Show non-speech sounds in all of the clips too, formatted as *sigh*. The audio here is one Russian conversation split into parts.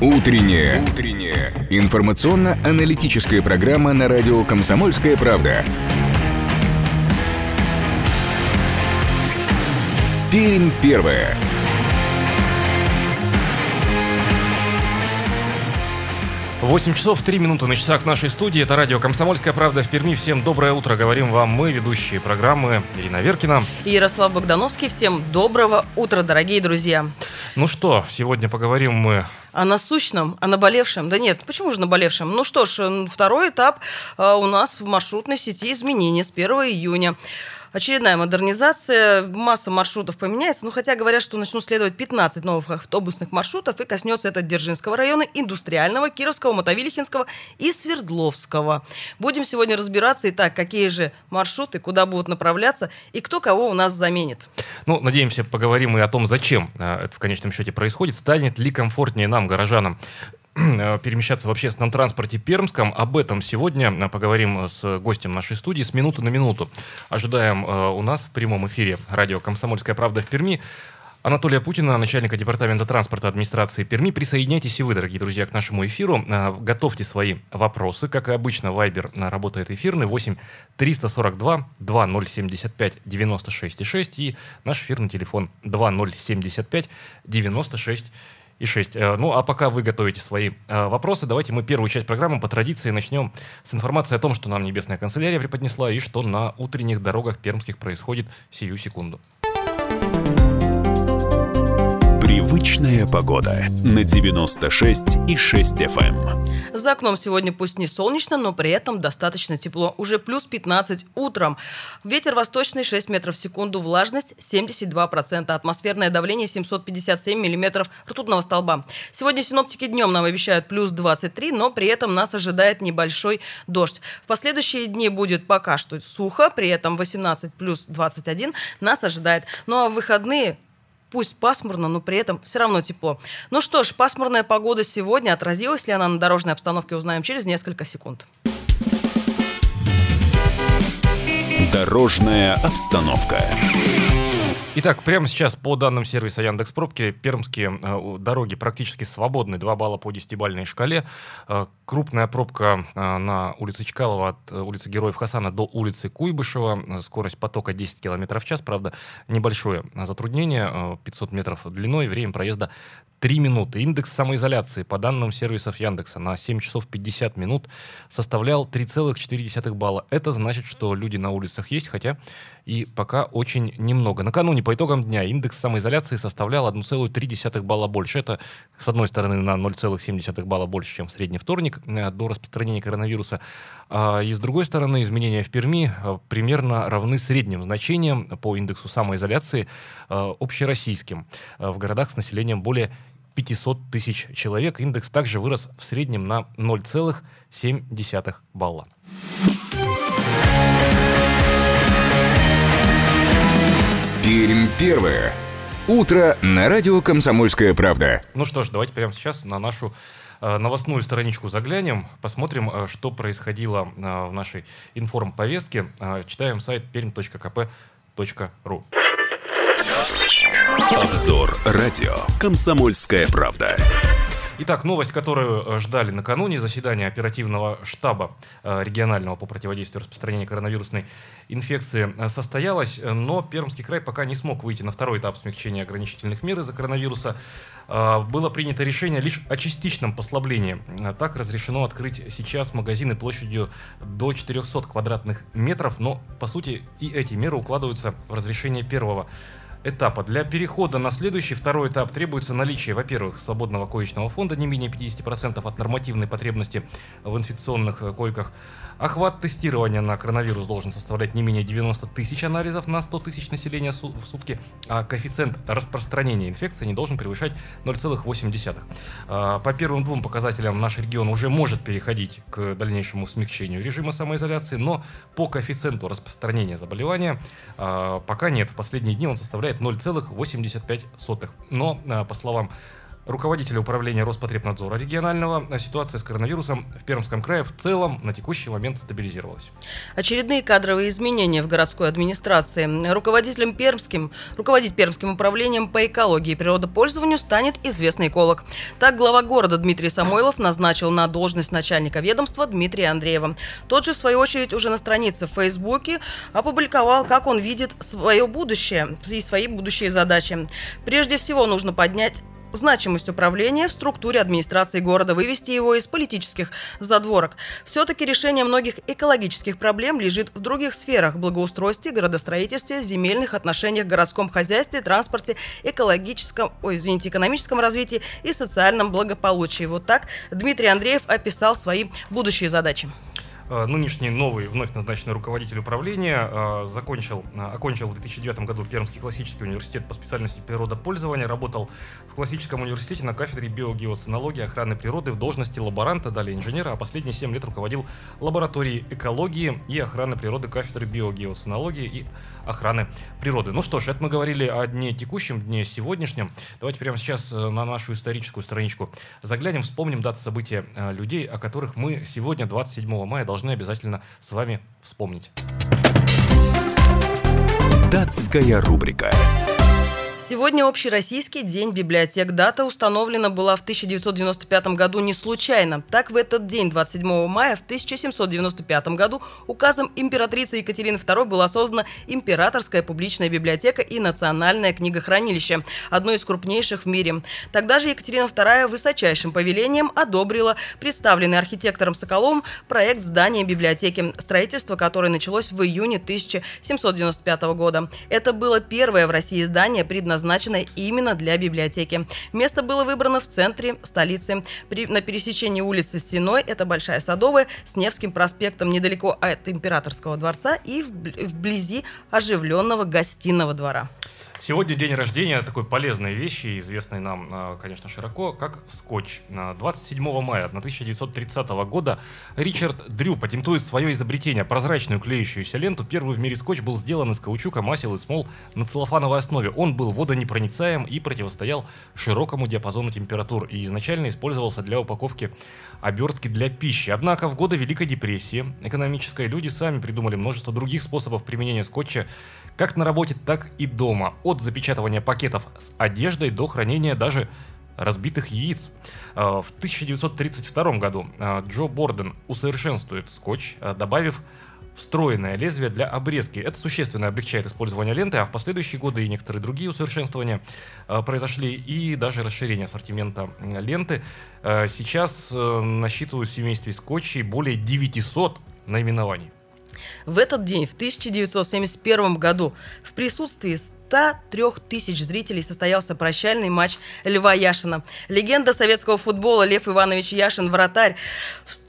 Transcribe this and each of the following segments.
Утренняя. Утренняя. Информационно-аналитическая программа на радио «Комсомольская правда». Пермь первая. 8 часов 3 минуты на часах нашей студии. Это радио «Комсомольская правда» в Перми. Всем доброе утро. Говорим вам мы, ведущие программы Ирина Веркина. И Ярослав Богдановский. Всем доброго утра, дорогие друзья. Ну что, сегодня поговорим мы о насущном, о наболевшем. Да нет, почему же наболевшем? Ну что ж, второй этап э, у нас в маршрутной сети изменений с 1 июня очередная модернизация, масса маршрутов поменяется, ну хотя говорят, что начнут следовать 15 новых автобусных маршрутов и коснется это Дзержинского района, Индустриального, Кировского, Мотовилихинского и Свердловского. Будем сегодня разбираться, итак, какие же маршруты, куда будут направляться и кто кого у нас заменит. Ну, надеемся, поговорим и о том, зачем э, это в конечном счете происходит, станет ли комфортнее нам, горожанам, перемещаться в общественном транспорте Пермском. Об этом сегодня э, поговорим с гостем нашей студии с минуты на минуту. Ожидаем э, у нас в прямом эфире радио «Комсомольская правда» в Перми. Анатолия Путина, начальника департамента транспорта администрации Перми. Присоединяйтесь и вы, дорогие друзья, к нашему эфиру. Готовьте свои вопросы. Как и обычно, Вайбер работает эфирный 8 342 2075 96 6 и наш эфирный телефон 2075 96 и 6. Э, ну, а пока вы готовите свои э, вопросы, давайте мы первую часть программы по традиции начнем с информации о том, что нам Небесная канцелярия преподнесла и что на утренних дорогах пермских происходит сию секунду. Привычная погода на 96 и 6 FM. Эм. За окном сегодня пусть не солнечно, но при этом достаточно тепло. Уже плюс 15 утром. Ветер восточный 6 метров в секунду, влажность 72%, атмосферное давление 757 миллиметров ртутного столба. Сегодня синоптики днем нам обещают плюс 23, но при этом нас ожидает небольшой дождь. В последующие дни будет пока что сухо, при этом 18 плюс 21 нас ожидает. Ну а в выходные Пусть пасмурно, но при этом все равно тепло. Ну что ж, пасмурная погода сегодня. Отразилась ли она на дорожной обстановке, узнаем через несколько секунд. Дорожная обстановка. Итак, прямо сейчас по данным сервиса Яндекс Пробки пермские э, дороги практически свободны, 2 балла по 10-бальной шкале. Э, крупная пробка э, на улице Чкалова от э, улицы Героев Хасана до улицы Куйбышева. Э, скорость потока 10 км в час, правда, небольшое затруднение, э, 500 метров длиной, время проезда 3 минуты. Индекс самоизоляции по данным сервисов Яндекса на 7 часов 50 минут составлял 3,4 балла. Это значит, что люди на улицах есть, хотя и пока очень немного. Накануне по итогам дня индекс самоизоляции составлял 1,3 балла больше. Это, с одной стороны, на 0,7 балла больше, чем в средний вторник э, до распространения коронавируса. А, и с другой стороны, изменения в Перми э, примерно равны средним значениям по индексу самоизоляции э, общероссийским в городах с населением более 500 тысяч человек. Индекс также вырос в среднем на 0,7 балла. Пермь первое. Утро на радио «Комсомольская правда». Ну что ж, давайте прямо сейчас на нашу э, новостную страничку заглянем, посмотрим, э, что происходило э, в нашей информповестке. Читаем сайт perm.kp.ru. Обзор радио «Комсомольская правда». Итак, новость, которую э, ждали накануне заседания оперативного штаба э, регионального по противодействию распространению коронавирусной инфекции э, состоялась, но Пермский край пока не смог выйти на второй этап смягчения ограничительных мер из-за коронавируса. Было принято решение лишь о частичном послаблении. Так разрешено открыть сейчас магазины площадью до 400 квадратных метров, но по сути и эти меры укладываются в разрешение первого этапа. Для перехода на следующий, второй этап, требуется наличие, во-первых, свободного коечного фонда не менее 50% от нормативной потребности в инфекционных э, койках, Охват тестирования на коронавирус должен составлять не менее 90 тысяч анализов на 100 тысяч населения в сутки, а коэффициент распространения инфекции не должен превышать 0,8. А, по первым двум показателям наш регион уже может переходить к дальнейшему смягчению режима самоизоляции, но по коэффициенту распространения заболевания а, пока нет. В последние дни он составляет 0,85. Но, а, по словам руководителя управления Роспотребнадзора регионального. Ситуация с коронавирусом в Пермском крае в целом на текущий момент стабилизировалась. Очередные кадровые изменения в городской администрации. Руководителем Пермским, руководить Пермским управлением по экологии и природопользованию станет известный эколог. Так глава города Дмитрий Самойлов назначил на должность начальника ведомства Дмитрия Андреева. Тот же, в свою очередь, уже на странице в Фейсбуке опубликовал, как он видит свое будущее и свои будущие задачи. Прежде всего нужно поднять значимость управления в структуре администрации города, вывести его из политических задворок. Все-таки решение многих экологических проблем лежит в других сферах – благоустройстве, городостроительстве, земельных отношениях, городском хозяйстве, транспорте, экологическом, ой, извините, экономическом развитии и социальном благополучии. Вот так Дмитрий Андреев описал свои будущие задачи. Э, нынешний новый вновь назначенный руководитель управления э, закончил, э, окончил в 2009 году Пермский классический университет по специальности природопользования, работал в классическом университете на кафедре биогеоценологии охраны природы в должности лаборанта, далее инженера, а последние 7 лет руководил лабораторией экологии и охраны природы кафедры биогеоценологии и охраны природы. Ну что ж, это мы говорили о дне текущем, дне сегодняшнем. Давайте прямо сейчас на нашу историческую страничку заглянем, вспомним даты события людей, о которых мы сегодня, 27 мая, должны должны обязательно с вами вспомнить. Датская рубрика. Сегодня Общероссийский день библиотек. Дата установлена была в 1995 году не случайно. Так, в этот день, 27 мая, в 1795 году, указом императрицы Екатерины II была создана Императорская публичная библиотека и Национальное книгохранилище, одно из крупнейших в мире. Тогда же Екатерина II высочайшим повелением одобрила представленный архитектором Соколовым проект здания библиотеки, строительство которой началось в июне 1795 года. Это было первое в России здание, предназначенное предназначенное именно для библиотеки. Место было выбрано в центре столицы. При, на пересечении улицы Стеной, это Большая Садовая, с Невским проспектом, недалеко от Императорского дворца и вблизи оживленного гостиного двора. Сегодня день рождения такой полезной вещи, известной нам, а, конечно, широко, как скотч. 27 мая 1930 года Ричард Дрю патентует свое изобретение – прозрачную клеющуюся ленту. Первый в мире скотч был сделан из каучука, масел и смол на целлофановой основе. Он был водонепроницаем и противостоял широкому диапазону температур и изначально использовался для упаковки обертки для пищи. Однако в годы Великой депрессии экономической люди сами придумали множество других способов применения скотча как на работе, так и дома. От запечатывания пакетов с одеждой до хранения даже разбитых яиц. Э, в 1932 году э, Джо Борден усовершенствует скотч, э, добавив встроенное лезвие для обрезки. Это существенно облегчает использование ленты, а в последующие годы и некоторые другие усовершенствования произошли, и даже расширение ассортимента ленты. Сейчас насчитывают в семействе скотчей более 900 наименований. В этот день, в 1971 году, в присутствии 103 тысяч зрителей состоялся прощальный матч Льва Яшина. Легенда советского футбола Лев Иванович Яшин, вратарь,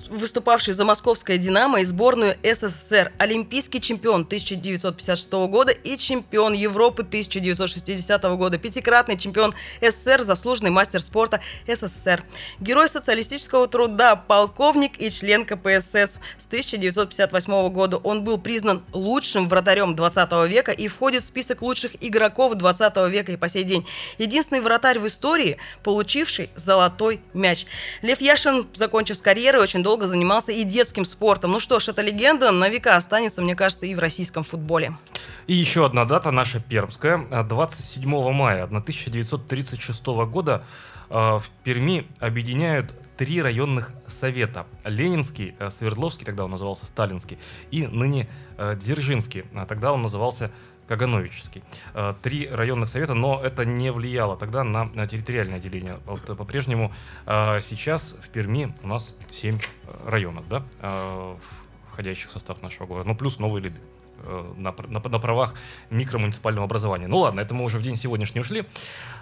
выступавший за московское «Динамо» и сборную СССР, олимпийский чемпион 1956 года и чемпион Европы 1960 года, пятикратный чемпион СССР, заслуженный мастер спорта СССР, герой социалистического труда, полковник и член КПСС с 1958 года. Он был признан лучшим вратарем 20 века и входит в список лучших игроков 20 века и по сей день. Единственный вратарь в истории, получивший золотой мяч. Лев Яшин, закончив с карьерой, очень долго занимался и детским спортом. Ну что ж, эта легенда на века останется, мне кажется, и в российском футболе. И еще одна дата, наша пермская. 27 мая 1936 года э, в Перми объединяют три районных совета. Ленинский, э, Свердловский, тогда он назывался Сталинский, и ныне э, Дзержинский, тогда он назывался Кагановический. Э, три районных совета, но это не влияло тогда на, территориальное деление. Э, по-прежнему э, сейчас в Перми у нас семь районов, да, входящих в состав нашего города, ну плюс новые лиды. Э, на, на, на правах микромуниципального образования. Ну ладно, это мы уже в день сегодняшний ушли.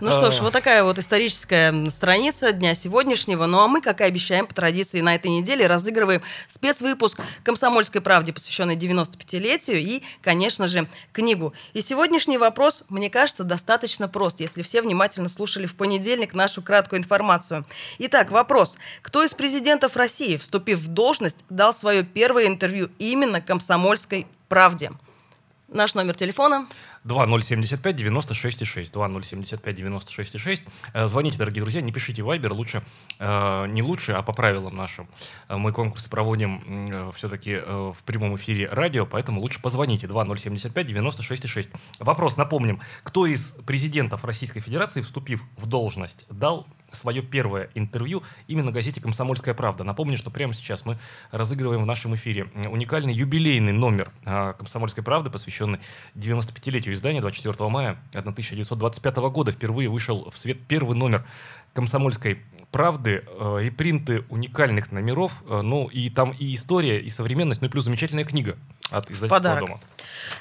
Ну что ж, а... вот такая вот историческая страница дня сегодняшнего. Ну а мы, как и обещаем, по традиции на этой неделе разыгрываем спецвыпуск «Комсомольской правде», посвященный 95-летию и, конечно же, книгу. И сегодняшний вопрос, мне кажется, достаточно прост, если все внимательно слушали в понедельник нашу краткую информацию. Итак, вопрос. Кто из президентов России, вступив в должность, дал свое первое интервью именно «Комсомольской правде. Наш номер телефона 2075 96,6. 2075 96,6. Э, Звоните, дорогие друзья, не пишите вайбер, лучше, э, не лучше, а по правилам нашим. Э, Мы конкурсы проводим э, все-таки в прямом эфире радио, поэтому лучше позвоните. 2075 96,6. Вопрос, напомним, кто из президентов Российской Федерации, вступив в должность, дал свое первое интервью именно газете «Комсомольская правда». Напомню, что прямо сейчас мы разыгрываем в нашем эфире уникальный юбилейный номер «Комсомольской правды», посвященный 95-летию издания 24 мая 1925 года. Впервые вышел в свет первый номер «Комсомольской правды», э, репринты уникальных номеров, э, ну и там и история, и современность, ну и плюс замечательная книга от издательства Подарок. «Дома».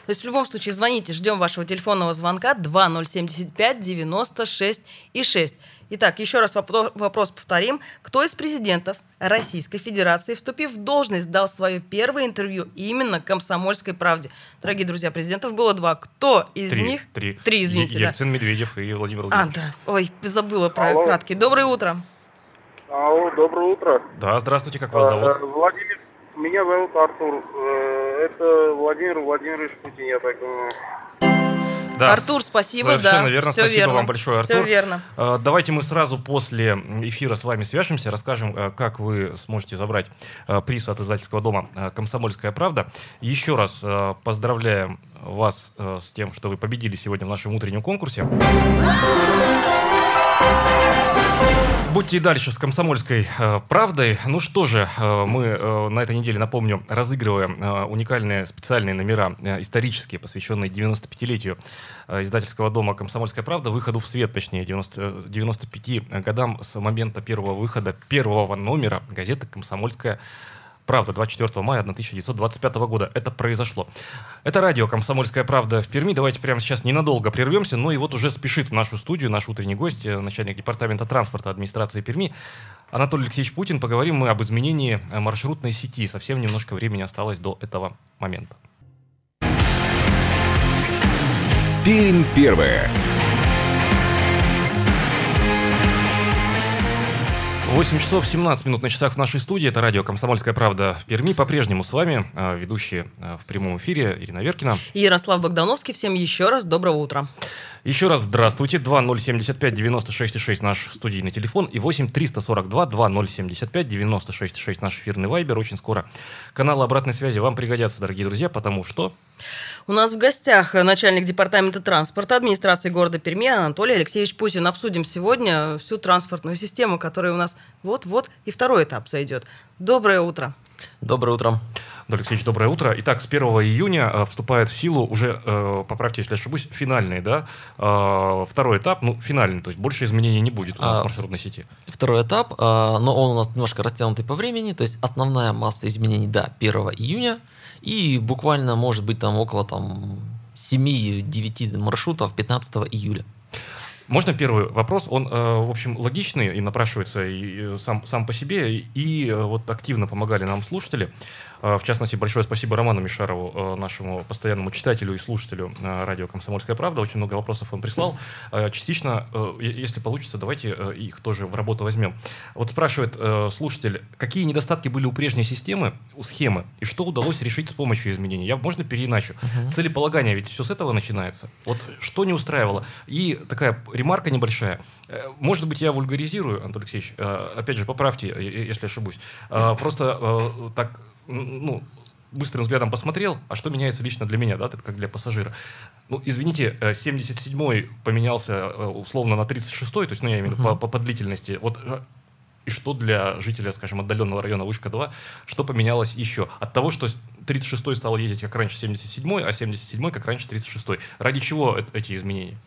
То есть в любом случае звоните, ждем вашего телефонного звонка 2075 96 и 6. Итак, еще раз вопро- вопрос повторим. Кто из президентов Российской Федерации, вступив в должность, дал свое первое интервью именно «Комсомольской правде»? Дорогие друзья, президентов было два. Кто из Три, них? три. Три, извините, Е- да. Ельцин, Медведев и Владимир А, Владимирович. да. Ой, забыла про Алло. краткий. Доброе утро. Алло, доброе утро. Да, здравствуйте, как вас зовут? Э, Владимир, меня зовут Артур. Э, Это Владимир Владимирович Путин, я так думаю. Да, Артур, спасибо, Совершенно да. верно. Всё Спасибо верно. вам большое, Артур. верно. Э, Давайте мы сразу после эфира с вами свяжемся, расскажем, э, как вы сможете забрать э, приз от издательского дома «Комсомольская правда». Еще раз поздравляем вас с тем, что вы победили сегодня в нашем утреннем конкурсе. Будьте и дальше с «Комсомольской э, правдой». Ну что же, э, мы э, на этой неделе, напомню, разыгрываем э, уникальные специальные номера э, исторические, посвященные 95-летию э, издательского дома «Комсомольская правда», выходу в свет, точнее, 90, э, 95 годам с момента первого выхода первого номера газеты «Комсомольская Правда, 24 мая 1925 года это произошло. Это радио «Комсомольская правда» в Перми. Давайте прямо сейчас ненадолго прервемся. Но и вот уже спешит в нашу студию наш утренний гость, э, начальник департамента транспорта администрации Перми Анатолий Алексеевич Путин. Поговорим мы об изменении э, маршрутной сети. Совсем немножко времени осталось до этого момента. Пермь первая. 8 часов 17 минут на часах в нашей студии. Это радио «Комсомольская правда» в Перми. По-прежнему с вами э, ведущие э, в прямом эфире Ирина Веркина. И Ярослав Богдановский. Всем еще раз доброго утра. Еще раз здравствуйте. 2075 96,6 наш студийный телефон и 8 342 2075 96,6 наш эфирный вайбер. Очень скоро каналы обратной связи вам пригодятся, дорогие друзья, потому что... У нас в гостях начальник департамента транспорта администрации города Перми Анатолий Алексеевич Пусин. Обсудим сегодня всю транспортную систему, которая у нас вот-вот и второй этап зайдет. Доброе утро. Доброе утро. Анатолий Алексеевич, доброе утро. Итак, с 1 июня э, вступает в силу уже, э, поправьте, если ошибусь, финальный, да, э, второй этап, ну, финальный, то есть больше изменений не будет у нас А, в маршрутной сети. Второй этап, а, но он у нас немножко растянутый по времени, то есть основная масса изменений, да, 1 июня, и буквально может быть там около там 7-9 маршрутов 15 июля. Можно первый вопрос? Он, э, в общем, логичный и напрашивается и, э, сам, сам по себе, и э, вот активно помогали нам слушатели. Э, В частности, большое спасибо Роману Мишарову, э, нашему постоянному читателю и слушателю э, радио «Комсомольская правда». Очень много вопросов он прислал. Э, Частично, если получится, давайте их тоже в работу возьмем. Вот спрашивает слушатель, какие недостатки были у прежней системы, у схемы, и что удалось решить с помощью изменений? Я, можно переиначу? Целеполагание, ведь все с этого начинается. Вот что не устраивало? И такая ремарка небольшая. Может быть, я вульгаризирую, Антон Алексеевич, опять же, поправьте, если ошибусь. Просто так, ну, быстрым взглядом посмотрел, а что меняется лично для меня, да, как для пассажира. Ну, извините, э, 77-й поменялся э, условно на 36-й, то есть, ну, я имею в виду по, по, по длительности. Вот э, и что для жителя, скажем, отдаленного района Вышка-2, что поменялось еще? От того, что 36-й стал ездить как раньше 77-й, а 77-й как раньше 36-й. Ради чего э- эти изменения?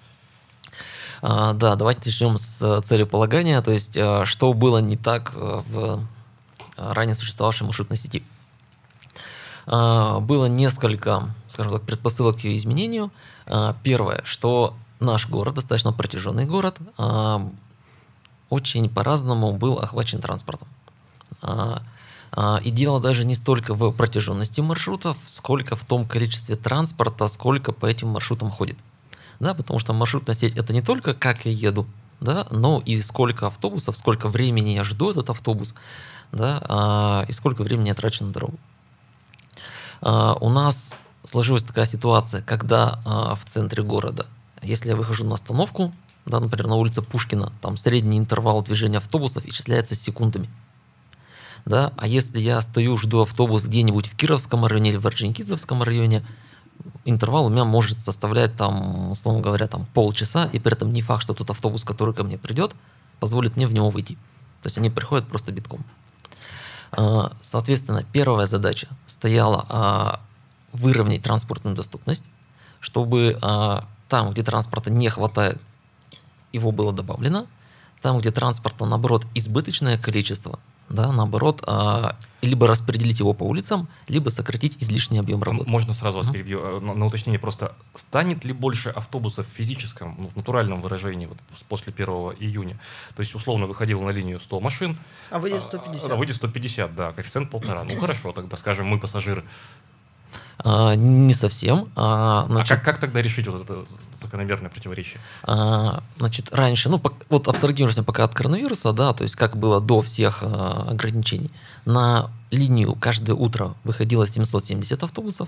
А, да, давайте начнем с э, целеполагания, то есть э, что было не так э, в э, ранее существовавшей маршрутной сети. А, Было несколько, скажем так, предпосылок к ее изменению. А, Первое, что наш город, достаточно протяженный город, а, очень по-разному был охвачен транспортом. И дело даже не столько в протяженности маршрутов, сколько в том количестве транспорта, сколько по этим маршрутам ходит. Да, потому что маршрутная сеть это не только как я еду, да, но и сколько автобусов, сколько времени я жду этот автобус, да, и сколько времени я трачу на дорогу. А, у нас сложилась такая ситуация, когда а, в центре города, если я выхожу на остановку, да, например, на улице Пушкина, там средний интервал движения автобусов исчисляется секундами. Да? А если я стою, жду автобус где-нибудь в Кировском районе или в Орджоникидзевском районе, интервал у меня может составлять, там, условно говоря, там, полчаса, и при этом не факт, что тот автобус, который ко мне придет, позволит мне в него выйти. То есть они приходят просто битком. А, соответственно, первая задача стояла а, выровнять транспортную доступность, чтобы а, там, где транспорта не хватает, его было добавлено. Там, где транспорта, наоборот, избыточное количество, да, наоборот, а, либо распределить его по улицам, либо сократить излишний объем работы. Можно сразу вас Мгм. перебью э, на, на уточнение просто. Станет ли больше автобусов в физическом, ну, в натуральном выражении вот, после 1 июня? То есть, условно, выходило на линию 100 машин, А выйдет а, 150. а выйдет 150, да, коэффициент полтора. Ну, хорошо, тогда, скажем, мы пассажиры. А, не совсем. А, А значит, как, как тогда решить вот это закономерное противоречие? А, Значит, раньше, ну, вот абстрагируемся пока от коронавируса, да, то есть как было до всех а, ограничений. На линию каждое утро выходило 770 автобусов,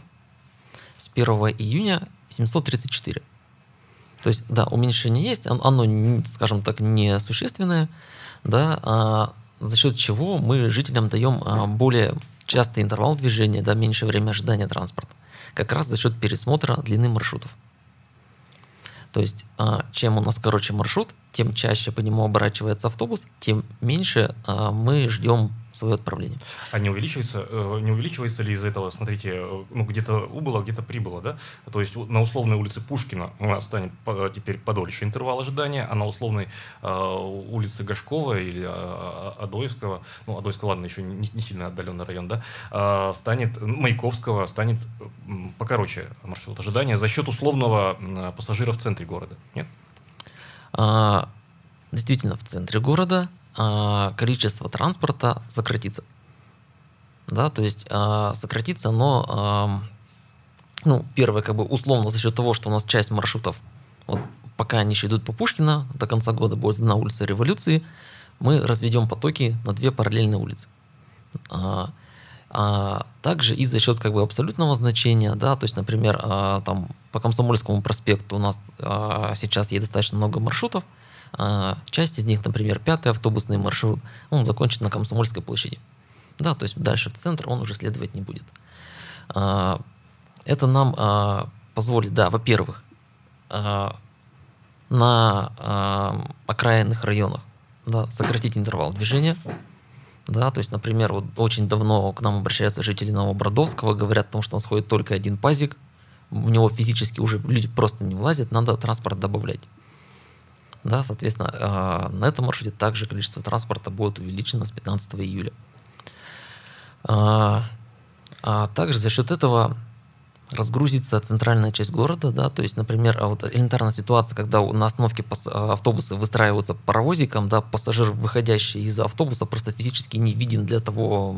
с 1 июня 734. То есть, да, уменьшение есть, он- оно, скажем так, несущественное, да, а за счет чего мы жителям даем а, более частый интервал движения, да, меньше время ожидания транспорта. Как раз за счет пересмотра длины маршрутов. То есть, а, чем у нас короче маршрут, тем чаще по нему оборачивается автобус, тем меньше а, мы ждем свое отправление. А не увеличивается, э, не увеличивается ли из этого, смотрите, э, ну где-то убыло, где-то прибыло, да? То есть на условной улице Пушкина у нас станет теперь подольше интервал ожидания, а на условной э, улице Гашкова или э, Адойского, ну Адойского, ладно, еще не, не сильно отдаленный район, да, э, станет, Маяковского станет покороче маршрут ожидания за счет условного пассажира в центре города, нет? А, Действительно, в центре города а, количество транспорта сократится. Да, то есть а, сократится оно, ам, ну, первое, как бы условно за счет того, что у нас часть маршрутов, вот пока они еще идут по Пушкина, до конца года будет на улице Революции, мы разведем потоки на две параллельные улицы. А, а также и за счет как бы абсолютного значения, да, то есть, например, а, там по Комсомольскому проспекту у нас а, сейчас есть достаточно много маршрутов, а, часть из них, например, пятый автобусный маршрут, он закончит на Комсомольской площади. Да, то есть дальше в центр он уже следовать не будет. А, Это нам а, позволит, да, во-первых, а, на а, окраинных районах да, сократить интервал движения, да, то есть, например, вот очень давно к нам обращаются жители Новобродовского, говорят о том, что у нас ходит только один пазик, в него физически уже люди просто не влазят, надо транспорт добавлять. Да, соответственно, э, на этом маршруте также количество транспорта будет увеличено с 15 июля. А, а также за счет этого разгрузится центральная часть города, да, то есть, например, а вот элементарная ситуация, когда на остановке а, автобусы выстраиваются паровозиком, да, пассажир, выходящий из автобуса, просто физически не виден для того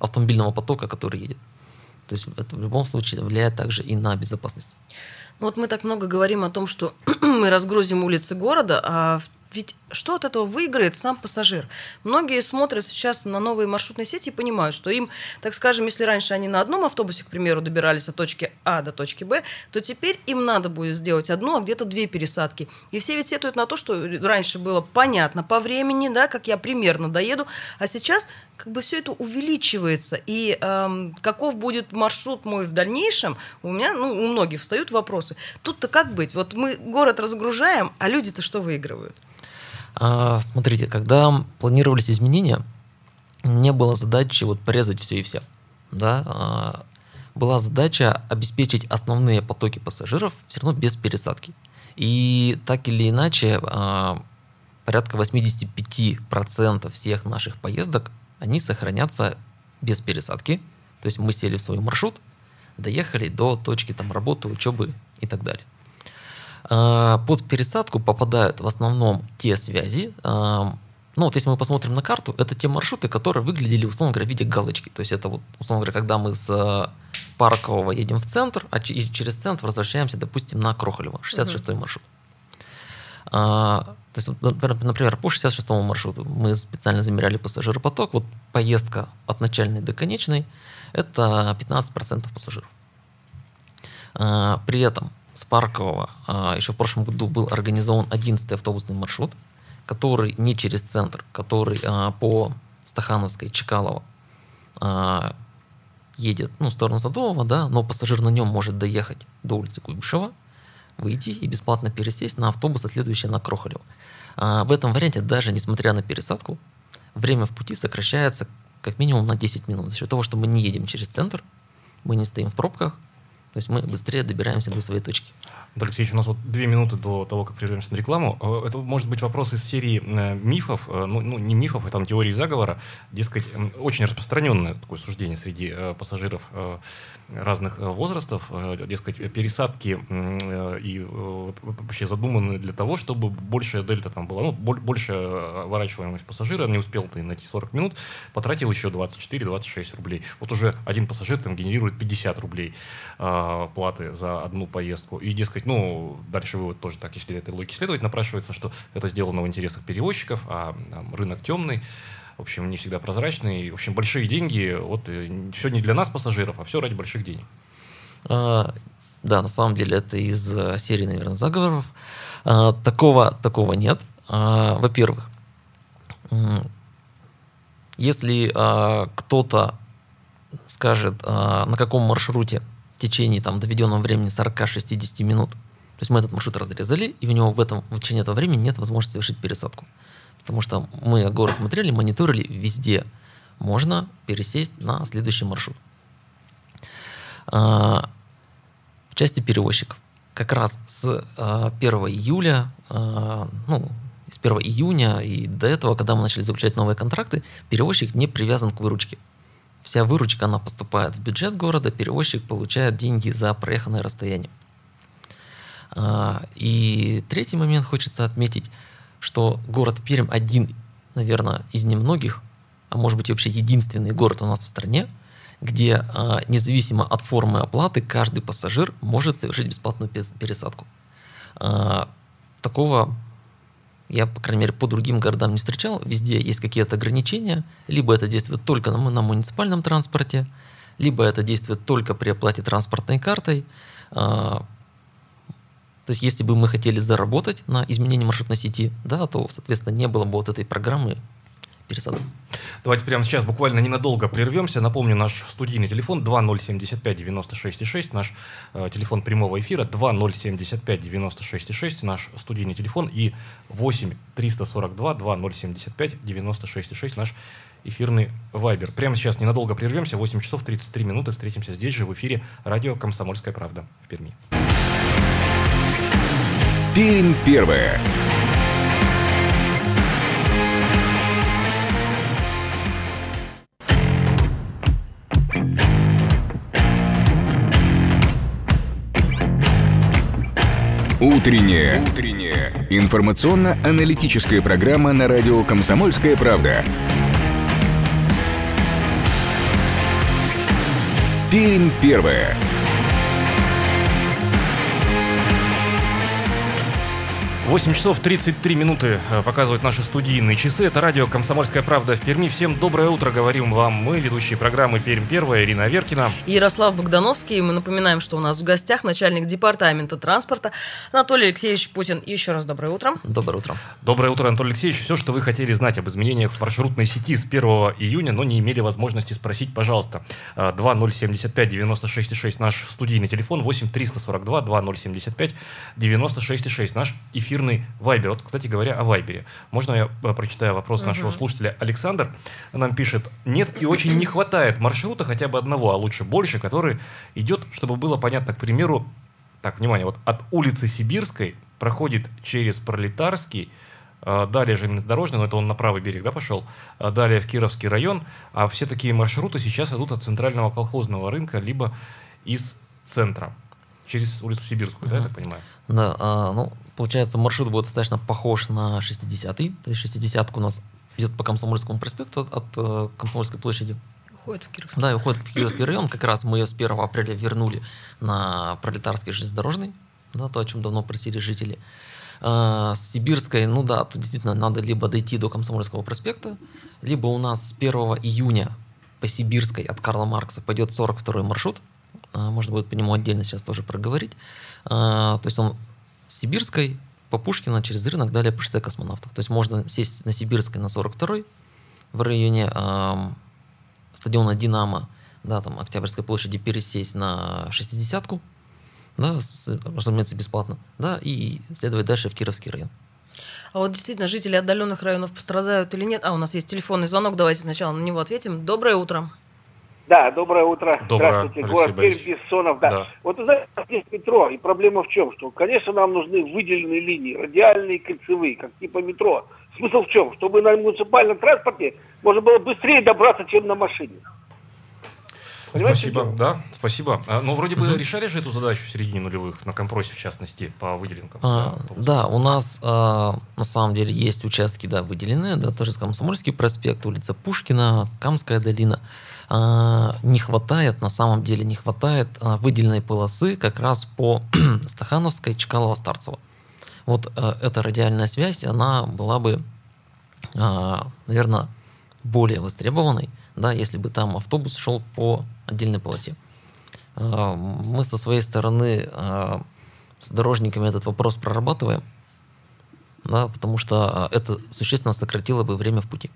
автомобильного потока, который едет. То есть это в любом случае влияет также и на безопасность. Ну Вот мы так много говорим о том, что *clears throat* мы разгрузим улицы города, а ведь что от этого выиграет сам пассажир? Многие смотрят сейчас на новые маршрутные сети и понимают, что им, так скажем, если раньше они на одном автобусе, к примеру, добирались от точки А до точки Б, то теперь им надо будет сделать одну, а где-то две пересадки. И все ведь сетуют на то, что раньше было понятно по времени, да, как я примерно доеду, а сейчас как бы все это увеличивается. И эм, каков будет маршрут мой в дальнейшем, у меня, ну, у многих встают вопросы. Тут-то как быть? Вот мы город разгружаем, а люди-то что выигрывают? А, смотрите, когда планировались изменения, не было задачи вот порезать все и вся. Да? а, была задача обеспечить основные потоки пассажиров все равно без пересадки. И так или иначе, а, порядка 85% всех наших поездок, они сохранятся без пересадки. То есть мы сели в свой маршрут, доехали до точки там работы, учебы и так далее. А, Под пересадку попадают в основном те связи, а, ну вот если мы посмотрим на карту, это те маршруты, которые выглядели, условно говоря, в виде галочки. То есть это вот, условно говоря, когда мы с а, Паркового едем в центр, а через центр возвращаемся, допустим, на Крохолево, 66-й маршрут. То есть, вот, например, по 66 маршруту мы специально замеряли пассажиропоток. Вот поездка от начальной до конечной – это 15% пассажиров. А, При этом с Паркового а, еще в прошлом году был организован 11 автобусный маршрут, который не через центр, который а, по Стахановской, Чекалово едет ну, в сторону Садового, да, но пассажир на нем может доехать до улицы Куйбышева, выйти и бесплатно пересесть на автобус, следующий на Крохолево. А, в этом варианте, даже несмотря на пересадку, время в пути сокращается как минимум на 10 минут. За счет того, что мы не едем через центр, мы не стоим в пробках, то есть мы быстрее добираемся до своей точки. Анатолий Алексеевич, у нас вот две минуты до того, как прервемся на рекламу. Э, Это может быть вопрос из серии э, мифов, э, ну, ну, не мифов, а там теории заговора. Дескать, очень распространенное такое суждение среди пассажиров разных э, возрастов. Э, Дескать, пересадки э, и вообще задуманы для того, чтобы большая дельта там была, ну, боль- большая ворачиваемость пассажира, не успел ты найти 40 минут, потратил еще 24-26 рублей. Вот уже один пассажир там генерирует 50 рублей платы за одну поездку. И, дескать, ну, дальше вывод тоже так, если этой логике следовать, напрашивается, что это сделано в интересах перевозчиков, а там, рынок темный, в общем, не всегда прозрачный. В общем, большие деньги, вот все не для нас, пассажиров, а все ради больших денег. А, Да, на самом деле это из э, серии, наверное, заговоров. А, Такого, такого нет. А, Во-первых, если а, кто-то скажет, а, на каком маршруте в течение там, доведенного времени 40-60 минут, то есть мы этот маршрут разрезали, и у него в, этом, в течение этого времени нет возможности совершить пересадку. Потому что мы город смотрели, мониторили, везде можно пересесть на следующий маршрут. А, в части перевозчиков. Как раз с а, 1 июля, а, ну, с 1 июня и до этого, когда мы начали заключать новые контракты, перевозчик не привязан к выручке. Вся выручка, она поступает в бюджет города, перевозчик получает деньги за проеханное расстояние. А, И третий момент хочется отметить, что город Пермь один, наверное, из немногих, а может быть вообще единственный город у нас в стране, где а, независимо от формы оплаты каждый пассажир может совершить бесплатную пересадку. А, Такого я, по крайней мере, по другим городам не встречал. Везде есть какие-то ограничения. Либо это действует только на, на муниципальном транспорте, либо это действует только при оплате транспортной картой. То есть, если бы мы хотели заработать на изменении маршрутной сети, да, то, соответственно, не было бы вот этой программы пересадок. Давайте прямо сейчас буквально ненадолго прервемся. Напомню, наш студийный телефон 2075 96,6, наш э, телефон прямого эфира 2075 96,6, наш студийный телефон и 8 342 2075 96,6, наш эфирный вайбер. Прямо сейчас ненадолго прервемся, 8 часов 33 минуты, встретимся здесь же в эфире радио «Комсомольская правда» в Перми. Пермь первая. Утренняя. Утренняя. Информационно-аналитическая программа на радио «Комсомольская правда». Пермь первая. 8 часов 33 минуты э, показывают наши студийные часы. Это радио «Комсомольская правда» в Перми. Всем доброе утро, говорим вам мы, ведущие программы «Пермь первая» Ирина Аверкина. Ярослав Богдановский. Мы напоминаем, что у нас в гостях начальник департамента транспорта Анатолий Алексеевич Путин. Еще раз доброе утро. Доброе утро. Доброе утро, Анатолий Алексеевич. Все, что вы хотели знать об изменениях в маршрутной сети с 1 июня, но не имели возможности спросить, пожалуйста. Э, 2075 96,6 наш студийный телефон, 8 342 2075 96,6 наш эфирный вайбер. Вот, кстати говоря, о вайбере. Можно я э, прочитаю вопрос нашего слушателя Александр? Нам пишет, нет и очень не хватает маршрута хотя бы одного, а лучше больше, который идет, чтобы было понятно, к примеру, так, внимание, вот от улицы Сибирской проходит через Пролетарский, э, далее железнодорожный, но это он на правый берег, да, пошел, а далее в Кировский район, а все такие маршруты сейчас идут от центрального колхозного рынка, либо из центра, через улицу Сибирскую, да, я так понимаю? Да, а, ну, получается, маршрут будет достаточно похож на 60-й. То есть 60 у нас идет по Комсомольскому проспекту от, от, э, Комсомольской площади. Уходит в Кировский. Да, уходит в Кировский район. Как раз мы ее с 1 апреля вернули на Пролетарский железнодорожный. Да, то, о чем давно просили жители. А, с Сибирской, ну да, тут действительно надо либо дойти до Комсомольского проспекта, либо у нас с 1 июня по Сибирской от Карла Маркса пойдет 42 маршрут. А, можно будет по нему отдельно сейчас тоже проговорить. А, то есть он Сибирской по Пушкина через рынок далее по шоссе космонавтов. То есть можно сесть на Сибирской на 42-й в районе э, стадиона «Динамо», да, там, Октябрьской площади, пересесть на 60-ку, да, с, разумеется, бесплатно, да, и следовать дальше в Кировский район. А вот действительно, жители отдаленных районов пострадают или нет? А, у нас есть телефонный звонок, давайте сначала на него ответим. Доброе утро. Да, доброе утро. Доброе, Здравствуйте, Алексей город Борисович. Пермь, Бессонов. Да. Да. Вот, знаете, здесь метро, и проблема в чем? Что, конечно, нам нужны выделенные линии, радиальные, кольцевые, как типа метро. Смысл в чем? Чтобы на муниципальном транспорте можно было быстрее добраться, чем на машине. Понимаете, Спасибо, да, спасибо. А, Ну, вроде бы решали же эту задачу в середине нулевых, на компросе, в частности, по выделенкам. А, да, да, у нас а, на самом деле есть участки, да, выделенные, да, тоже Комсомольский проспект, улица Пушкина, Камская долина. А, не хватает, на самом деле не хватает а, выделенной полосы как раз по *clears throat* Стахановской, Чкалова-Старцева. Вот а, эта радиальная связь, она была бы, наверное, более востребованной, да, если бы там автобус шел по отдельной полосе. Мы со своей стороны с дорожниками этот вопрос прорабатываем, да, потому что а, это существенно сократило бы время в пути.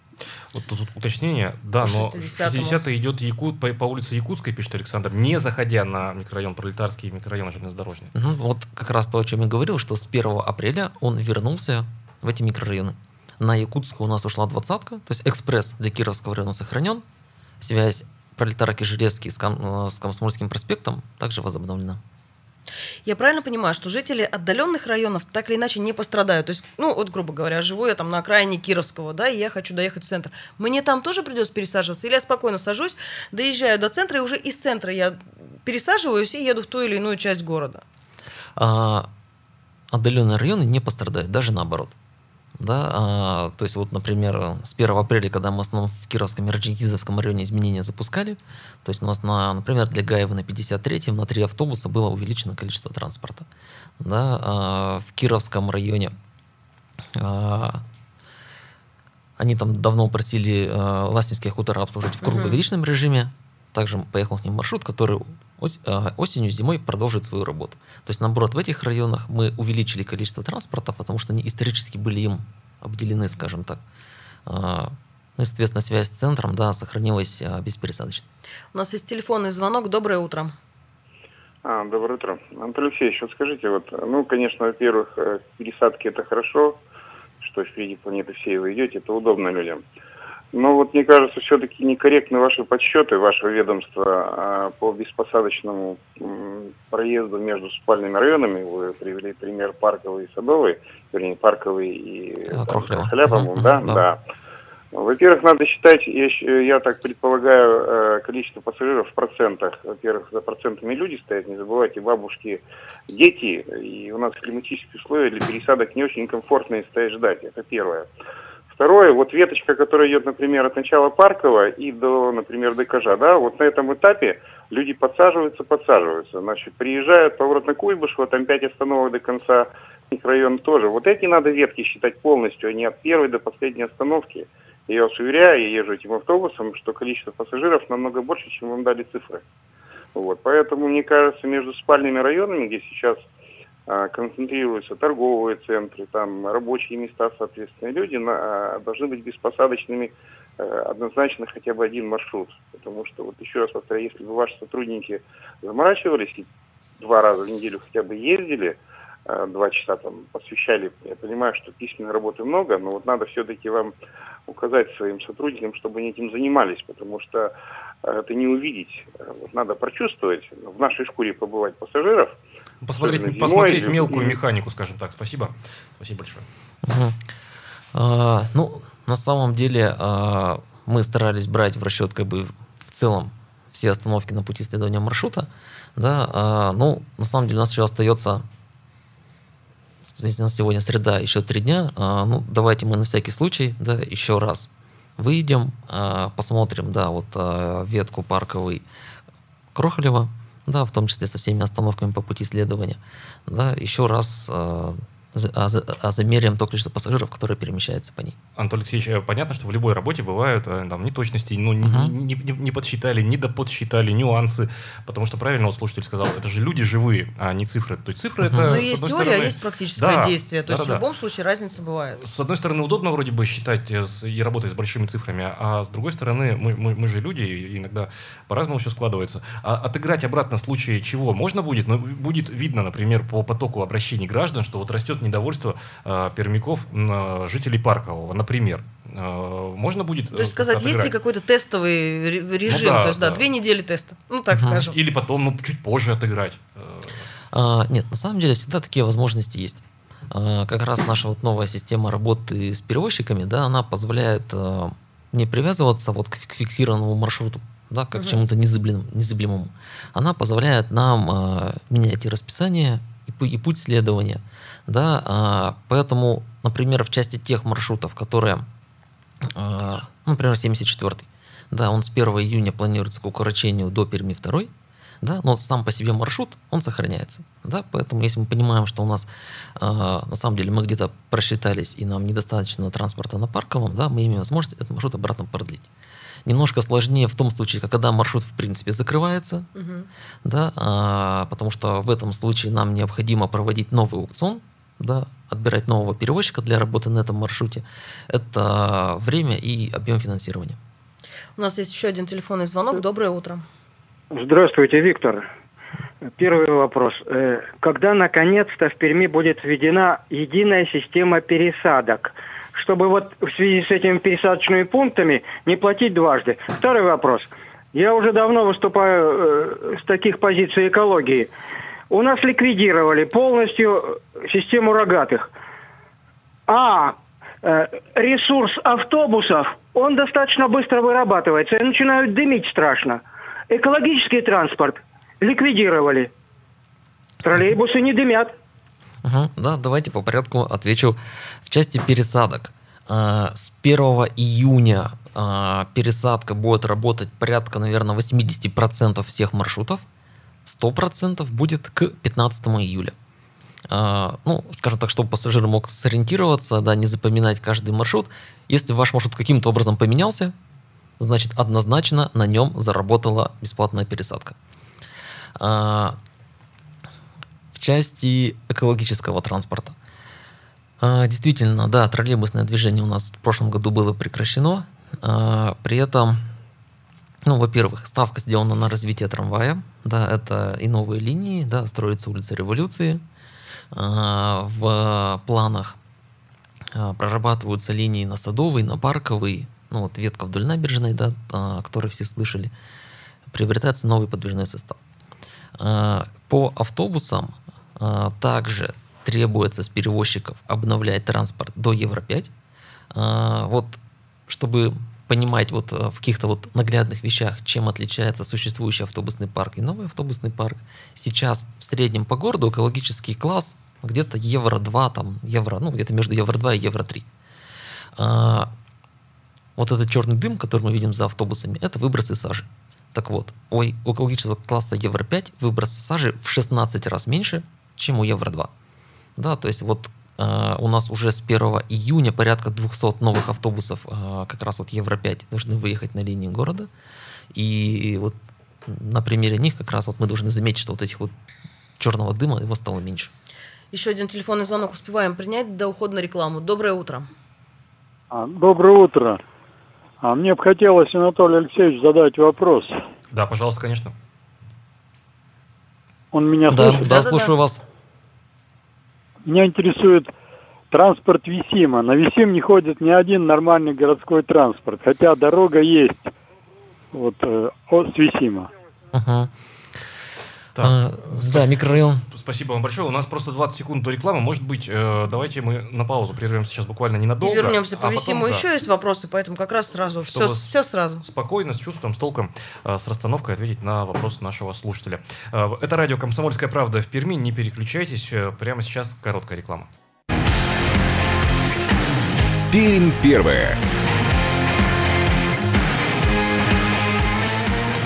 Вот тут уточнение, да, По но 60-му. 60 идет Якут, по, по улице Якутской, пишет Александр, не заходя на микрорайон Пролетарский и микрорайон железнодорожный. Мгм. Вот как раз то, о чем я говорил, что с 1 апреля он вернулся в эти микрорайоны. На Якутскую у нас ушла двадцатка, то есть экспресс для Кировского района сохранен, связь Пролетарки Железки с, Ком- э, с Комсомольским проспектом также возобновлена. Я правильно понимаю, что жители отдаленных районов так или иначе не пострадают? То есть, ну, вот, грубо говоря, живу я там на окраине Кировского, да, и я хочу доехать в центр. Мне там тоже придется пересаживаться? Или я спокойно сажусь, доезжаю до центра, и уже из центра я пересаживаюсь и еду в ту или иную часть города? А отдаленные районы не пострадают, даже наоборот. Да, а, то есть вот, например, с 1 апреля, когда мы в основном в Кировском и Орджоникидзевском районе изменения запускали, то есть у нас, на, например, для Гаева на 53-м на три автобуса было увеличено количество транспорта. Да, а, в Кировском районе а, они там давно просили э, Ластинские хутора обслуживать в круглогодичном режиме. Также поехал к ним маршрут, который ос- э, осенью, зимой продолжит свою работу. То есть, наоборот, в этих районах мы увеличили количество транспорта, потому что они исторически были им обделены, скажем так. А, Ну и, соответственно, связь с центром, да, сохранилась а, беспересадочно. У нас есть телефонный звонок. Доброе утро. А, доброе утро. Антон Алексеевич, вот скажите, вот, ну, конечно, во-первых, э, пересадки это хорошо, что впереди планеты всей вы идете, это удобно людям. Но вот мне кажется, все-таки некорректны ваши подсчеты, вашего ведомства по беспосадочному проезду между спальными районами. Вы привели пример Парковый и Садовый, вернее, Парковый и А, по-моему, Мгм, да? да. Да. Во-первых, надо считать, я, я так предполагаю, э, количество пассажиров в процентах. Во-первых, за процентами люди стоят, не забывайте, бабушки, дети, и у нас климатические условия для пересадок не очень комфортные стоять ждать, это первое. Второе, вот веточка, которая идет, например, от начала Паркова и до, например, ДКЖ, да, вот на этом этапе люди подсаживаются, подсаживаются. Значит, приезжают, поворот на Куйбышево, там пять остановок до конца микрорайона тоже. Вот эти надо ветки считать полностью, а не от первой до последней остановки. Я вас уверяю, я езжу этим автобусом, что количество пассажиров намного больше, чем вам дали цифры. Вот, поэтому, мне кажется, между спальными районами, где сейчас а, концентрируются торговые центры, там рабочие места, соответственно, люди на- а, должны быть беспосадочными э, однозначно хотя бы один маршрут. Потому что, вот еще раз повторяю, если бы ваши сотрудники заморачивались и два раза в неделю хотя бы ездили, э, два часа там посвящали, я понимаю, что письменной работы много, но вот надо все-таки вам указать своим сотрудникам, чтобы они этим занимались, потому что э, это не увидеть. Вот надо прочувствовать, в нашей шкуре побывать пассажиров. Посмотреть, посмотреть зимой, мелкую и- механику, скажем так. Спасибо. Спасибо большое. Мгм. А, ну, на самом деле а, мы старались брать в расчет как бы в целом все остановки на пути следования маршрута. Да, а, ну, на самом деле у нас еще остается если у нас сегодня среда, еще три дня. а, ну, давайте мы на всякий случай, да, еще раз выйдем, а, посмотрим, да, вот а, ветку парковый Крохолева, да, в том числе со всеми остановками по пути следования, да, еще раз за- а, за- а замеряем то количество пассажиров, которые перемещаются по ней. Антон Алексеевич, э, понятно, что в любой работе бывают э, там неточности, ну, не- Мгм. не, не- не подсчитали, не доподсчитали, нюансы, потому что правильно вот слушатель сказал, это же люди живые, а не цифры. То есть цифры Мгм. это, Ну, с есть одной теория, а стороны, есть практическое Да, действие. То есть в да-да-да. любом случае разница бывает. С одной стороны, удобно вроде бы считать э, и работать с большими цифрами, а с другой стороны, мы, мы, мы же люди, и иногда по-разному все складывается. А отыграть обратно в случае чего можно будет? Ну, будет видно, например, по потоку обращений граждан, что вот растет недовольство э, пермяков, м, жителей Паркового, например. Э, можно будет То есть э, сказать, есть ли отыграть? какой-то тестовый ре- режим? да, То есть, да, да. две недели теста. Ну, так Мгм. скажем. Или потом, ну, чуть позже отыграть. Э, А, нет, на самом деле всегда такие возможности есть. А, как раз наша вот новая система работы с перевозчиками, да, она позволяет а, не привязываться вот к, фи- к фиксированному маршруту, да, как к Мгм. чему-то незыблем- незыблемому. Она позволяет нам а, менять и расписание, и, и путь следования. Да, а, поэтому, например, в части тех маршрутов, которые, а, ну, например, 74 да, он с 1 июня планируется к укорочению до Перми 2, да, но сам по себе маршрут, он сохраняется. Да, поэтому если мы понимаем, что у нас э, на самом деле мы где-то просчитались и нам недостаточно транспорта на парковом, да, мы имеем возможность этот маршрут обратно продлить. Немножко сложнее в том случае, когда маршрут в принципе закрывается, Мгм. да, а, потому что в этом случае нам необходимо проводить новый аукцион, да, отбирать нового перевозчика для работы на этом маршруте. Это время и объем финансирования. У нас есть еще один телефонный звонок. Доброе утро. Здравствуйте, Виктор. Первый вопрос. Э, Когда наконец-то в Перми будет введена единая система пересадок, чтобы вот в связи с этими пересадочными пунктами не платить дважды? Второй вопрос. Я уже давно выступаю э, с таких позиций экологии. У нас ликвидировали полностью систему рогатых. А э, ресурс автобусов, он достаточно быстро вырабатывается и начинают дымить страшно. Экологический транспорт ликвидировали. Троллейбусы не дымят. Мгм, Да, давайте по порядку отвечу. В части пересадок. а, С 1 июня а, пересадка будет работать порядка, наверное, 80% всех маршрутов. 100% будет к 15 июля. А, Ну, скажем так, чтобы пассажир мог сориентироваться, да, не запоминать каждый маршрут. Если ваш маршрут каким-то образом поменялся, значит, однозначно на нем заработала бесплатная пересадка. А, в части экологического транспорта. А, Действительно, да, троллейбусное движение у нас в прошлом году было прекращено. При этом, ну, во-первых, ставка сделана на развитие трамвая. Да, это и новые линии, да, строится улица Революции. А, В планах а, прорабатываются линии на Садовый, на Парковый, ну, вот ветка вдоль набережной, да, о которой все слышали. Приобретается новый подвижной состав. А, По автобусам а, также требуется с перевозчиков обновлять транспорт до Евро-5. А, Вот, чтобы понимать вот э, в каких-то вот наглядных вещах, чем отличается существующий автобусный парк и новый автобусный парк. Сейчас в среднем по городу экологический класс где-то Евро-2, там, Евро, ну, где-то между Евро-2 и Евро-3. А, вот этот черный дым, который мы видим за автобусами, это выбросы сажи. Так вот, у, у экологического класса Евро-5 выброс сажи в 16 раз меньше, чем у Евро-2. Да, то есть вот э, у нас уже с 1 июня порядка 200 новых автобусов э, как раз вот Евро-5 должны выехать на линии города. И вот на примере них как раз вот мы должны заметить, что вот этих вот черного дыма его стало меньше. Еще один телефонный звонок успеваем принять до ухода на рекламу. Доброе утро. А, Доброе утро. А мне бы хотелось, Анатолий Алексеевич, задать вопрос. Да, пожалуйста, конечно. Он меня Да, слышит? да, Да-да-да. слушаю вас. Меня интересует транспорт Висима. На Висим не ходит ни один нормальный городской транспорт, хотя дорога есть вот э, от с Висима. Мгм. Так, А, да, микрорайон. Спасибо вам большое. У нас просто 20 секунд до рекламы. Может быть, э, давайте мы на паузу прервемся сейчас буквально И ненадолго. вернемся по а потом, Висиму. да, Еще есть вопросы, поэтому как раз сразу. Все, все сразу. спокойно, с чувством, с толком, э, с расстановкой ответить на вопрос нашего слушателя. Э, Это радио «Комсомольская правда» в Перми. Не переключайтесь. Э, Прямо сейчас короткая реклама. Пермь первая.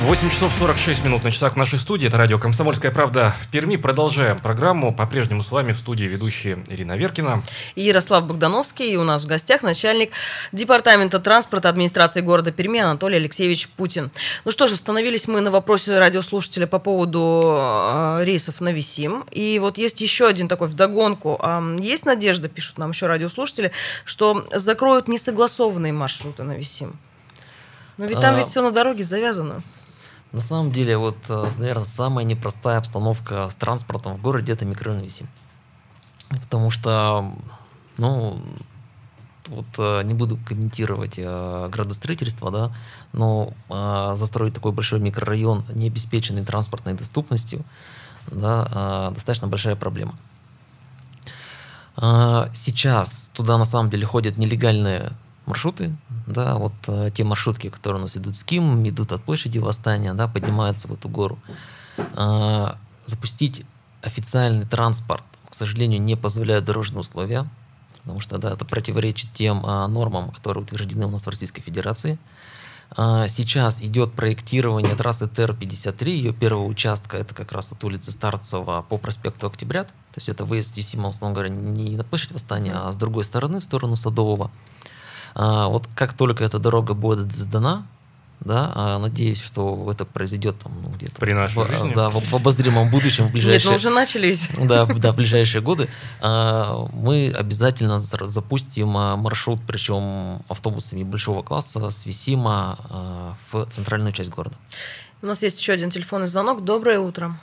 8 часов 46 минут на часах нашей студии. Это радио «Комсомольская правда» в Перми. Продолжаем программу. По-прежнему с вами в студии ведущие Ирина Веркина. И Ярослав Богдановский. И у нас в гостях начальник Департамента транспорта администрации города Перми Анатолий Алексеевич Путин. Ну что же, остановились мы на вопросе радиослушателя по поводу э, рейсов на Висим. И вот есть еще один такой вдогонку. Э, есть надежда, пишут нам еще радиослушатели, что закроют несогласованные маршруты на Висим. Но ведь там А, ведь все на дороге завязано. На самом деле, вот, э, наверное, самая непростая обстановка с транспортом в городе это микрорайон. Потому что, ну, вот э, не буду комментировать э, градостроительство, да, но застроить такой большой микрорайон, не обеспеченный транспортной доступностью, да, достаточно большая проблема. Сейчас туда на самом деле ходят нелегальные маршруты, да, вот э, те маршрутки, которые у нас идут с Ким, идут от площади Восстания, да, поднимаются в эту гору. А, Запустить официальный транспорт, к сожалению, не позволяют дорожные условия, потому что, да, это противоречит тем а, нормам, которые утверждены у нас в Российской Федерации. А, Сейчас идет проектирование трассы ТР-53, ее первого участка, это как раз от улицы Старцева по проспекту Октябрят, то есть это выезд Висима, условно говоря, не на площадь Восстания, а с другой стороны, в сторону Садового. А, вот как только эта дорога будет сдана, да, а, надеюсь, что это произойдет там ну, где-то При нашей в, жизни? да, в, в обозримом будущем, в Нет, ближайшие ну уже начались. *laughs* да, в- да, в ближайшие годы, а, мы обязательно запустим маршрут, причем автобусами большого класса с Висима а, в центральную часть города. У нас есть еще один телефонный звонок. Доброе утро.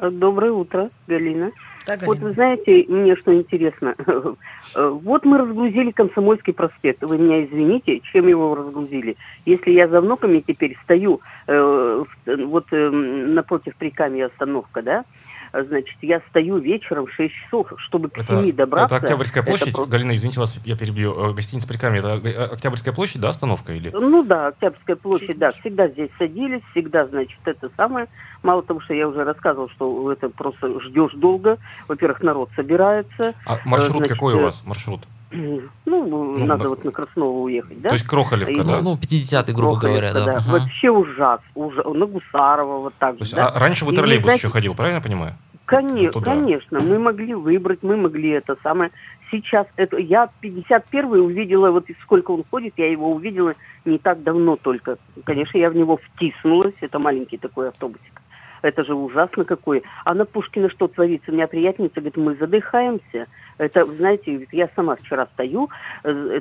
Доброе утро, Галина. Да, Вот вы знаете, мне что интересно. *laughs* Вот мы разгрузили Комсомольский проспект. Вы меня извините, чем его разгрузили? Если я за внуками теперь стою, э, вот э, напротив прикамья остановка, да, значит, я стою вечером в 6 часов, чтобы к Это, 7 добраться. это Октябрьская Это площадь. просто- Галина, извините вас, я перебью. Э, Гостиница Прикамье. Это э, Октябрьская площадь, да, остановка? Или? Ну да, Октябрьская площадь, да, всегда здесь садились, всегда, значит, это самое. Мало того, что я уже рассказывал, что это просто ждешь долго. Во-первых, народ собирается. А маршрут значит, какой у э, вас? Маршрут? *clears throat* Ну, надо да. вот на Краснова уехать, да? То есть Крохолевка, И- да? Ну, ну 50-й, грубо говоря, Крохолевка, да. Мгм. Вообще ужас, ужас. На Гусарова вот так То есть, же, да? а раньше И, троллейбус знаете, еще ходил, правильно я понимаю? Коне- туда. Конечно, мы могли выбрать, мы могли это самое. Сейчас это я 51-й увидела, вот и сколько он ходит, я его увидела не так давно только. Конечно, я в него втиснулась, это маленький такой автобусик. Это же ужасно какой. А на Пушкина что творится? У меня приятельница говорит, мы задыхаемся. Это, знаете, я сама вчера стою, э,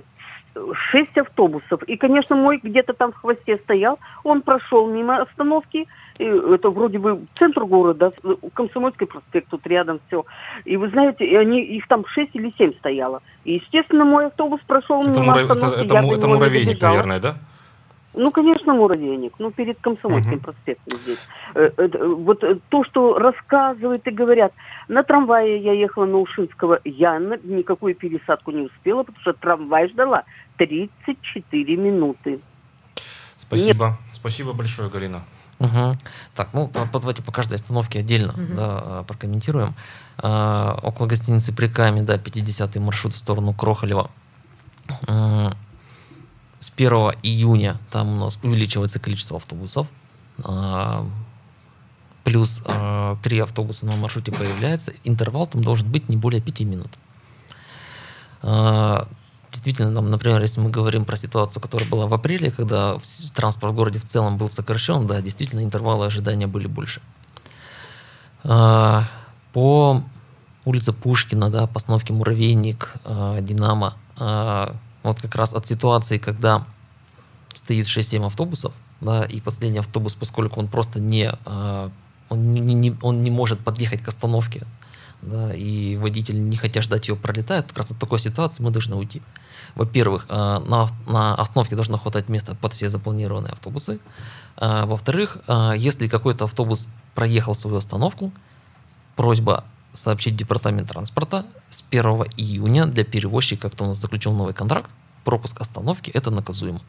шесть автобусов. И, конечно, мой где-то там в хвосте стоял. Он прошел мимо остановки. И это вроде бы центр города, с- Комсомольский проспект тут рядом все. И вы знаете, и они, их там шесть или семь стояло. И, естественно, мой автобус прошел Это, мимо мура- это- остановки. это это него не муравейник, наверное, да? Ну, конечно, муравейник. Ну, перед Комсомольским Мгм. проспектом здесь. Э, э, э, Вот э, то, что рассказывают и говорят. На трамвае я ехала на Ушинского. Я на никакую пересадку не успела, потому что трамвай ждала 34 минуты. Спасибо. Спасибо большое, Галина. Мгм. Так, ну да, по- давайте по каждой остановке отдельно Мгм. да, прокомментируем. А, около гостиницы Приками, да, 50-й маршрут в сторону Крохолева. С 1 июня там у нас увеличивается количество автобусов. А, Плюс а, три автобуса на маршруте появляется. Интервал там должен быть не более 5 минут. А, Действительно, там, например, если мы говорим про ситуацию, которая была в апреле, когда транспорт в городе в целом был сокращен, да, действительно, интервалы ожидания были больше. По улице Пушкина, да, по остановке Муравейник, Динамо, вот как раз от ситуации, когда стоит 6-7 автобусов, да, и последний автобус, поскольку он просто не, а, он не, не- он не может подъехать к остановке, да, и водитель, не хотя ждать ее, пролетает, как раз от такой ситуации мы должны уйти. Во-первых, а, на, на остановке должно хватать места под все запланированные автобусы. А, Во-вторых, если какой-то автобус проехал свою остановку, просьба сообщить департамент транспорта с 1 июня для перевозчика, кто у нас заключил новый контракт, пропуск остановки это наказуемо.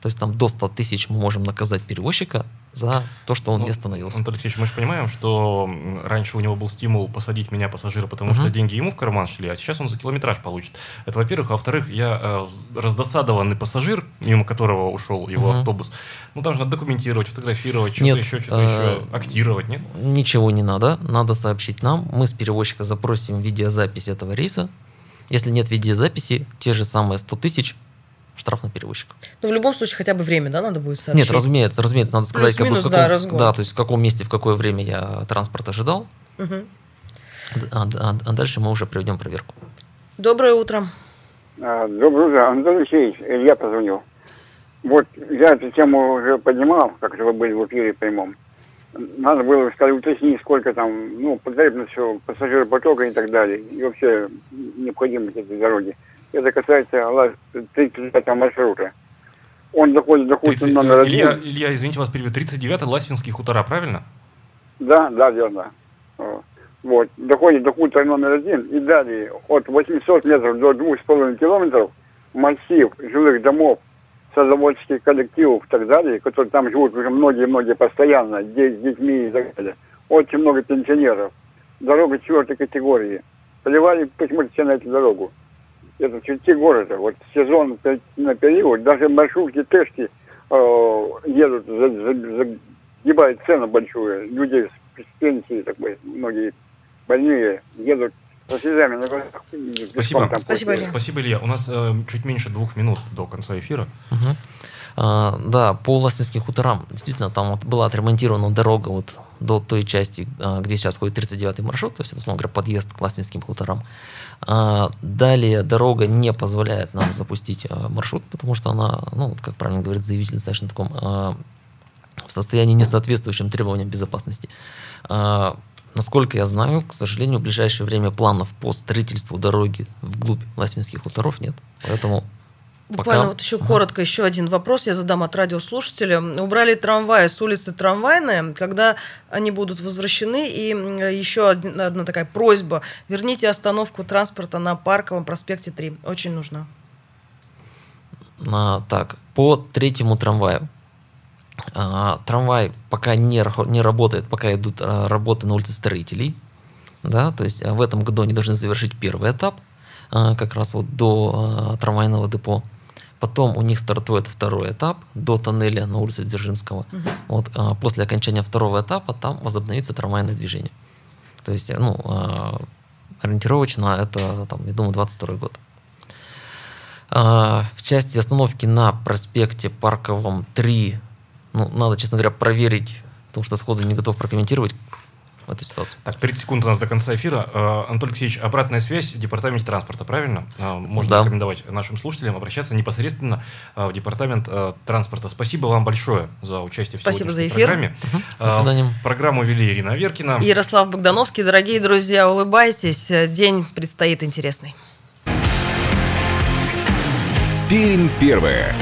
То есть там до 100 тысяч мы можем наказать перевозчика за то, что он Ну, не остановился. Антон Алексеевич, мы же понимаем, что раньше у него был стимул посадить меня, пассажира, потому Мгм. что деньги ему в карман шли, а сейчас он за километраж получит. Это, во-первых. А во-вторых, я э, раздосадованный пассажир, мимо которого ушел его Мгм. автобус. Ну, там же надо документировать, фотографировать, что-то еще, что-то э, еще, актировать, нет? Ничего не надо, надо сообщить нам. Мы с перевозчика запросим видеозапись этого рейса. Если нет видеозаписи, те же самые 100 тысяч штраф на перевозчика. Ну, в любом случае, хотя бы время, да, надо будет сообщить? Нет, разумеется, разумеется, надо сказать, как бы, в да, каком, разгон. да, то есть в каком месте, в какое время я транспорт ожидал, Мгм. а, а- а дальше мы уже проведем проверку. Доброе утро. А, Доброе утро, Антон Алексеевич, я позвонил. Вот я эту тему уже поднимал, как же вы были в эфире прямом. Надо было, сказать, уточнить, сколько там, ну, потребность всего пассажиропотока и так далее, и вообще необходимость этой дороги. Это касается ла- 35 маршрута. Он доходит до курса 30, номер один. Илья, Илья, извините вас, перебью. 39 Ласвинских хутора, правильно? Да, да, верно. Вот, доходит до культа номер один, и далее от 800 метров до 2,5 километров массив жилых домов, садоводческих коллективов и так далее, которые там живут уже многие-многие постоянно, де- с детьми и так далее. Очень много пенсионеров. Дорога четвертой категории. Поливали почему-то все на эту дорогу. Это в черте города. Вот сезон на период, даже маршрутки, тэшки э, едут, за- за- загибают цену большую. Люди с, с пенсии, так бы, многие больные едут со слезами на глазах. Спасибо. Спасибо, Илья. Спасибо, Илья. У нас э, чуть меньше двух минут до конца эфира. Мгм. А, да, по Ластинским хуторам, действительно, там вот была отремонтирована дорога вот до той части, а, где сейчас ходит 39-й маршрут, то есть, условно говоря, подъезд к Ластинским хуторам. А, далее дорога не позволяет нам запустить а, маршрут, потому что она, ну, как правильно говорит заявитель, достаточно таком а, в состоянии не соответствующем требованиям безопасности. Насколько я знаю, к сожалению, в ближайшее время планов по строительству дороги вглубь Ластинских хуторов нет. Поэтому Буквально Пока. вот еще коротко, еще один вопрос я задам от радиослушателя. Убрали трамваи с улицы Трамвайная, когда они будут возвращены? И еще один- одна такая просьба. Верните остановку транспорта на Парковом проспекте 3. Очень нужна. А, так, по третьему трамваю. А, трамвай пока не, не работает, пока идут а, работы на улице строителей. Да, то есть а, в этом году они должны завершить первый этап, а, как раз вот до а, трамвайного депо. Потом у них стартует второй этап до тоннеля на улице Дзержинского. Вот, а, после окончания второго этапа там возобновится трамвайное движение. То есть, ну, а, ориентировочно это, там, я думаю, 22 год. А, В части остановки на проспекте Парковом 3, ну, надо, честно говоря, проверить, потому что сходу не готов прокомментировать эту ситуацию. Так, 30 секунд у нас до конца эфира. Э, Антон Алексеевич, обратная связь в департаменте транспорта, правильно? Э, Можно Да. рекомендовать нашим слушателям обращаться непосредственно э, в департамент транспорта. Спасибо вам большое за участие в Спасибо за эфир. программе. Мгм. До свидания. Программу вели Ирина Аверкина. Ярослав Богдановский, дорогие друзья, улыбайтесь. День предстоит интересный. Пермь первая.